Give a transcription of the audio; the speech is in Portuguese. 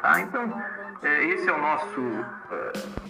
Tá? Então, é, esse é o nosso. É,